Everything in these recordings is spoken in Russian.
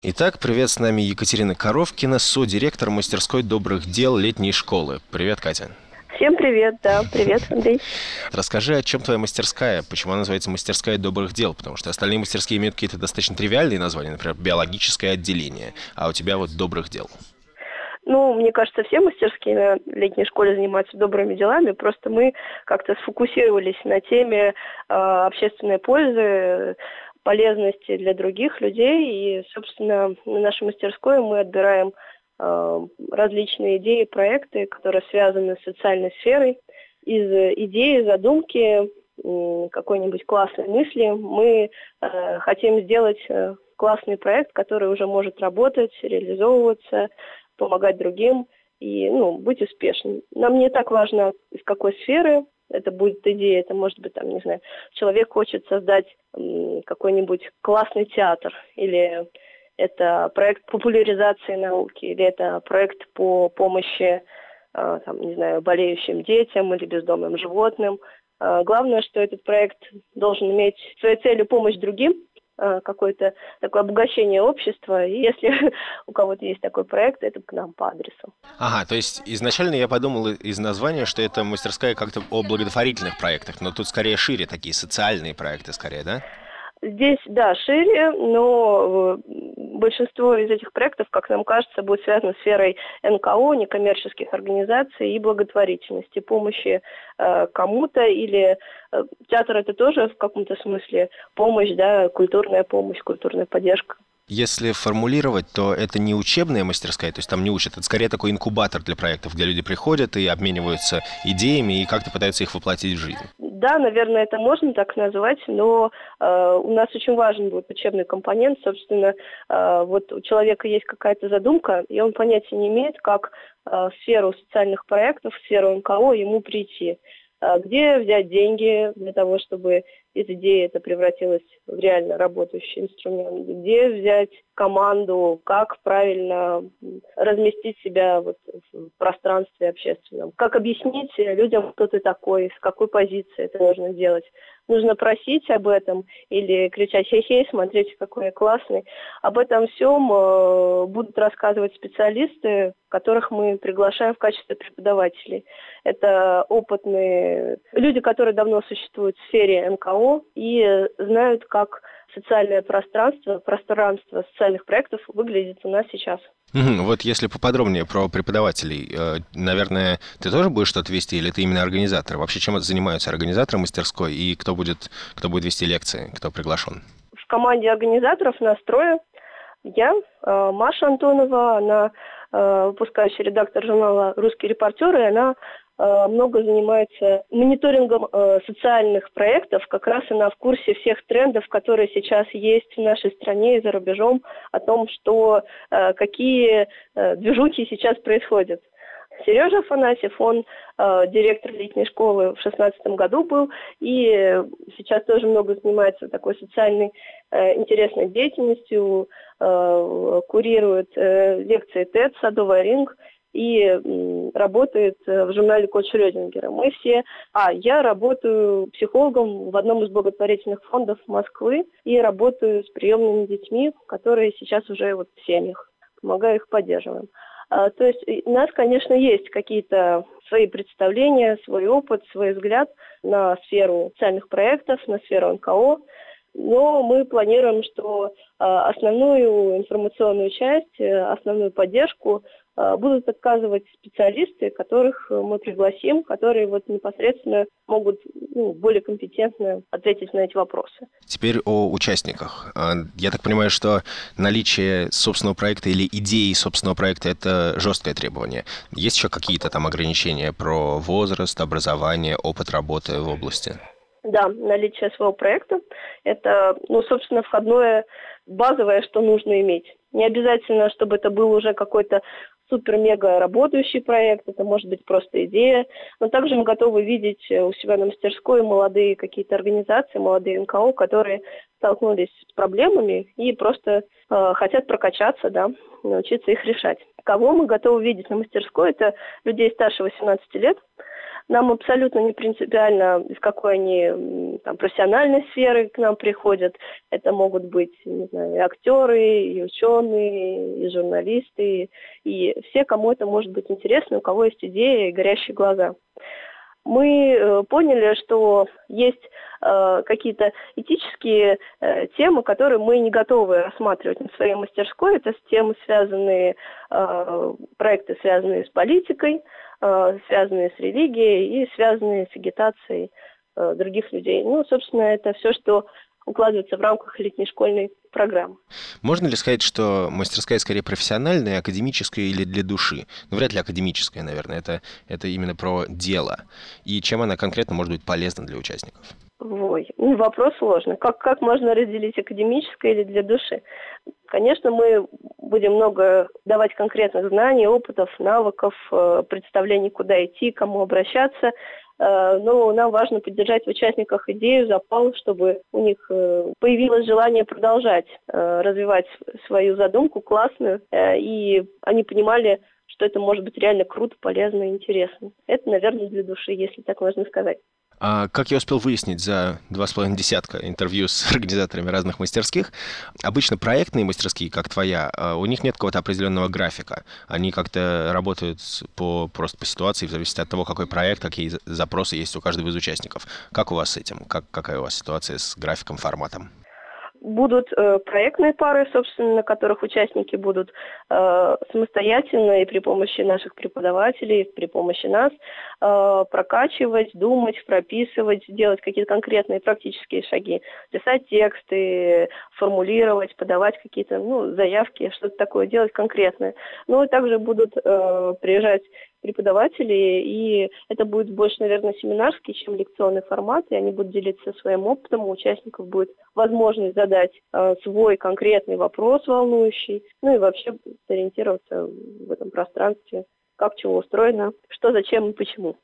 Итак, привет, с нами Екатерина Коровкина, содиректор мастерской добрых дел летней школы. Привет, Катя. Всем привет, да, привет, Андрей. Расскажи, о чем твоя мастерская, почему она называется мастерская добрых дел, потому что остальные мастерские имеют какие-то достаточно тривиальные названия, например, биологическое отделение, а у тебя вот добрых дел. Ну, мне кажется, все мастерские на летней школе занимаются добрыми делами, просто мы как-то сфокусировались на теме э, общественной пользы, полезности для других людей. И, собственно, на нашей мастерской мы отбираем э, различные идеи, проекты, которые связаны с социальной сферой. Из идеи, задумки, какой-нибудь классной мысли мы э, хотим сделать э, классный проект, который уже может работать, реализовываться, помогать другим и ну, быть успешным. Нам не так важно, из какой сферы это будет идея, это может быть, там, не знаю, человек хочет создать какой-нибудь классный театр, или это проект популяризации науки, или это проект по помощи, а, там, не знаю, болеющим детям или бездомным животным. А, главное, что этот проект должен иметь своей целью помощь другим, Э, какое-то такое обогащение общества. И если у кого-то есть такой проект, это к нам по адресу. Ага, то есть изначально я подумал из названия, что это мастерская как-то о благотворительных проектах, но тут скорее шире такие социальные проекты скорее, да? Здесь, да, шире, но э, большинство из этих проектов, как нам кажется, будет связано с сферой НКО, некоммерческих организаций и благотворительности, помощи э, кому-то или э, театр это тоже в каком-то смысле помощь, да, культурная помощь, культурная поддержка. Если формулировать, то это не учебная мастерская, то есть там не учат, это скорее такой инкубатор для проектов, где люди приходят и обмениваются идеями и как-то пытаются их воплотить в жизнь. Да, наверное, это можно так назвать, но э, у нас очень важен будет учебный компонент. Собственно, э, вот у человека есть какая-то задумка, и он понятия не имеет, как э, в сферу социальных проектов, в сферу НКО ему прийти. Э, где взять деньги для того, чтобы из идеи это превратилось в реально работающий инструмент, где взять команду, как правильно разместить себя вот в пространстве общественном, как объяснить людям, кто ты такой, с какой позиции это нужно делать. Нужно просить об этом или кричать «Хей-хей, смотрите, какой я классный». Об этом всем э, будут рассказывать специалисты, которых мы приглашаем в качестве преподавателей. Это опытные люди, которые давно существуют в сфере НКО и знают, как социальное пространство, пространство социальных проектов выглядит у нас сейчас. Угу, вот если поподробнее про преподавателей, э, наверное, ты тоже будешь что-то вести или ты именно организатор? Вообще чем занимаются организаторы мастерской и кто будет, кто будет вести лекции, кто приглашен? В команде организаторов нас трое. Я, э, Маша Антонова, она э, выпускающий редактор журнала «Русский репортер», и она Э, много занимается мониторингом социальных проектов, как раз она в курсе всех трендов, которые сейчас есть в нашей стране и за рубежом, о том, что какие движухи сейчас происходят. Сережа Афанасьев, он э, директор летней школы в шестнадцатом году был, и сейчас тоже много занимается такой социальной э, интересной деятельностью, э, курирует э, лекции ТЭД «Садовый ринг», и работает э, в журнале «Код Шрёдингера». Мы все... А, я работаю психологом в одном из благотворительных фондов Москвы и работаю с приемными детьми, которые сейчас уже вот в семьях. Помогаю их поддерживаем. А, то есть у нас, конечно, есть какие-то свои представления, свой опыт, свой взгляд на сферу социальных проектов, на сферу НКО. Но мы планируем, что а, основную информационную часть, э, основную поддержку будут отказывать специалисты, которых э, мы пригласим, которые вот непосредственно могут ну, более компетентно ответить на эти вопросы. Теперь о участниках. А, я так понимаю, что наличие собственного проекта или идеи собственного проекта – это жесткое требование. Есть еще какие-то там ограничения про возраст, образование, опыт работы в области? Да, наличие своего проекта – это, ну, собственно, входное базовое, что нужно иметь. Не обязательно, чтобы это был уже какой-то супер-мега работающий проект, это может быть просто идея. Но также мы готовы видеть э, у себя на мастерской молодые какие-то организации, молодые НКО, которые столкнулись с проблемами и просто э, хотят прокачаться, да, научиться их решать. Кого мы готовы видеть на мастерской, это людей старше 18 лет, Нам абсолютно не принципиально, из какой они там, профессиональной сферы к нам приходят. Это могут быть не знаю, и актеры, и ученые, и журналисты, и все, кому это может быть интересно, у кого есть идея и горящие глаза мы э, поняли, что есть э, какие-то этические э, темы, которые мы не готовы рассматривать на своей мастерской. Это темы, связанные, проекты, связанные с политикой, связанные с религией и связанные с агитацией других людей. Ну, собственно, это все, что укладывается в рамках летней школьной программы. Можно ли сказать, что мастерская скорее профессиональная, академическая или для души? Ну, вряд ли академическая, наверное. Это, это именно про дело. И чем она конкретно может быть полезна для участников? Ой, ну, вопрос сложный. Как, как можно разделить академическое или для души? Конечно, мы будем много давать конкретных знаний, опытов, навыков, э, представлений, куда идти, кому обращаться. Э, но нам важно поддержать в участниках идею, запал, чтобы у них э, появилось желание продолжать э, развивать свою задумку классную, и они понимали, что это может быть реально круто, полезно и интересно. Это, наверное, для души, если так можно сказать. А как я успел выяснить за два с половиной десятка интервью с организаторами разных мастерских, обычно проектные мастерские, как твоя, а, у них нет какого-то определенного графика. Они как-то работают по, просто по ситуации, в зависимости от того, какой проект, какие запросы есть у каждого из участников. Как у вас с этим? Как, какая у вас ситуация с графиком, форматом? Будут э, проектные пары, собственно, на которых участники будут э, самостоятельно и при помощи наших преподавателей, при помощи нас э, прокачивать, думать, прописывать, делать какие-то конкретные практические шаги, писать тексты, формулировать, подавать какие-то ну, заявки, что-то такое делать конкретное. Ну и также будут э, приезжать преподаватели, и это будет больше, наверное, семинарский, чем лекционный формат, и они будут делиться своим опытом, у участников будет возможность задать э, свой конкретный вопрос волнующий, ну и вообще сориентироваться в этом пространстве, как чего устроено, что, зачем и почему.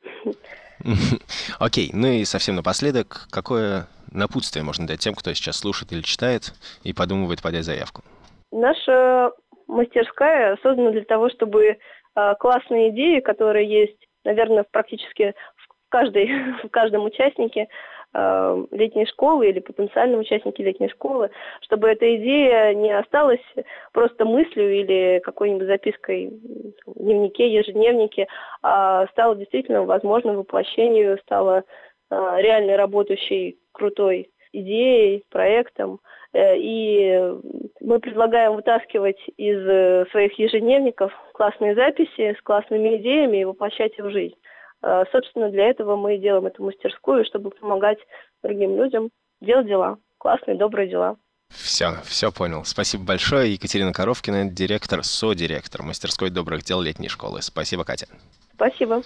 Окей, ну и совсем напоследок, какое напутствие можно дать тем, кто сейчас слушает или читает и подумывает подать заявку? Наша мастерская создана для того, чтобы классные идеи, которые есть, наверное, практически в, каждой, в каждом участнике э, летней школы или потенциальном участнике летней школы, чтобы эта идея не осталась просто мыслью или какой-нибудь запиской в дневнике, ежедневнике, а стала действительно возможным воплощению, стала э, реальной работающей крутой идеей, проектом. Э, и мы предлагаем вытаскивать из э, своих ежедневников классные записи с классными идеями и воплощать их в жизнь. Э, собственно, для этого мы делаем эту мастерскую, чтобы помогать другим людям делать дела, классные, добрые дела. Все, все понял. Спасибо большое. Екатерина Коровкина, директор, содиректор мастерской добрых дел летней школы. Спасибо, Катя. Спасибо.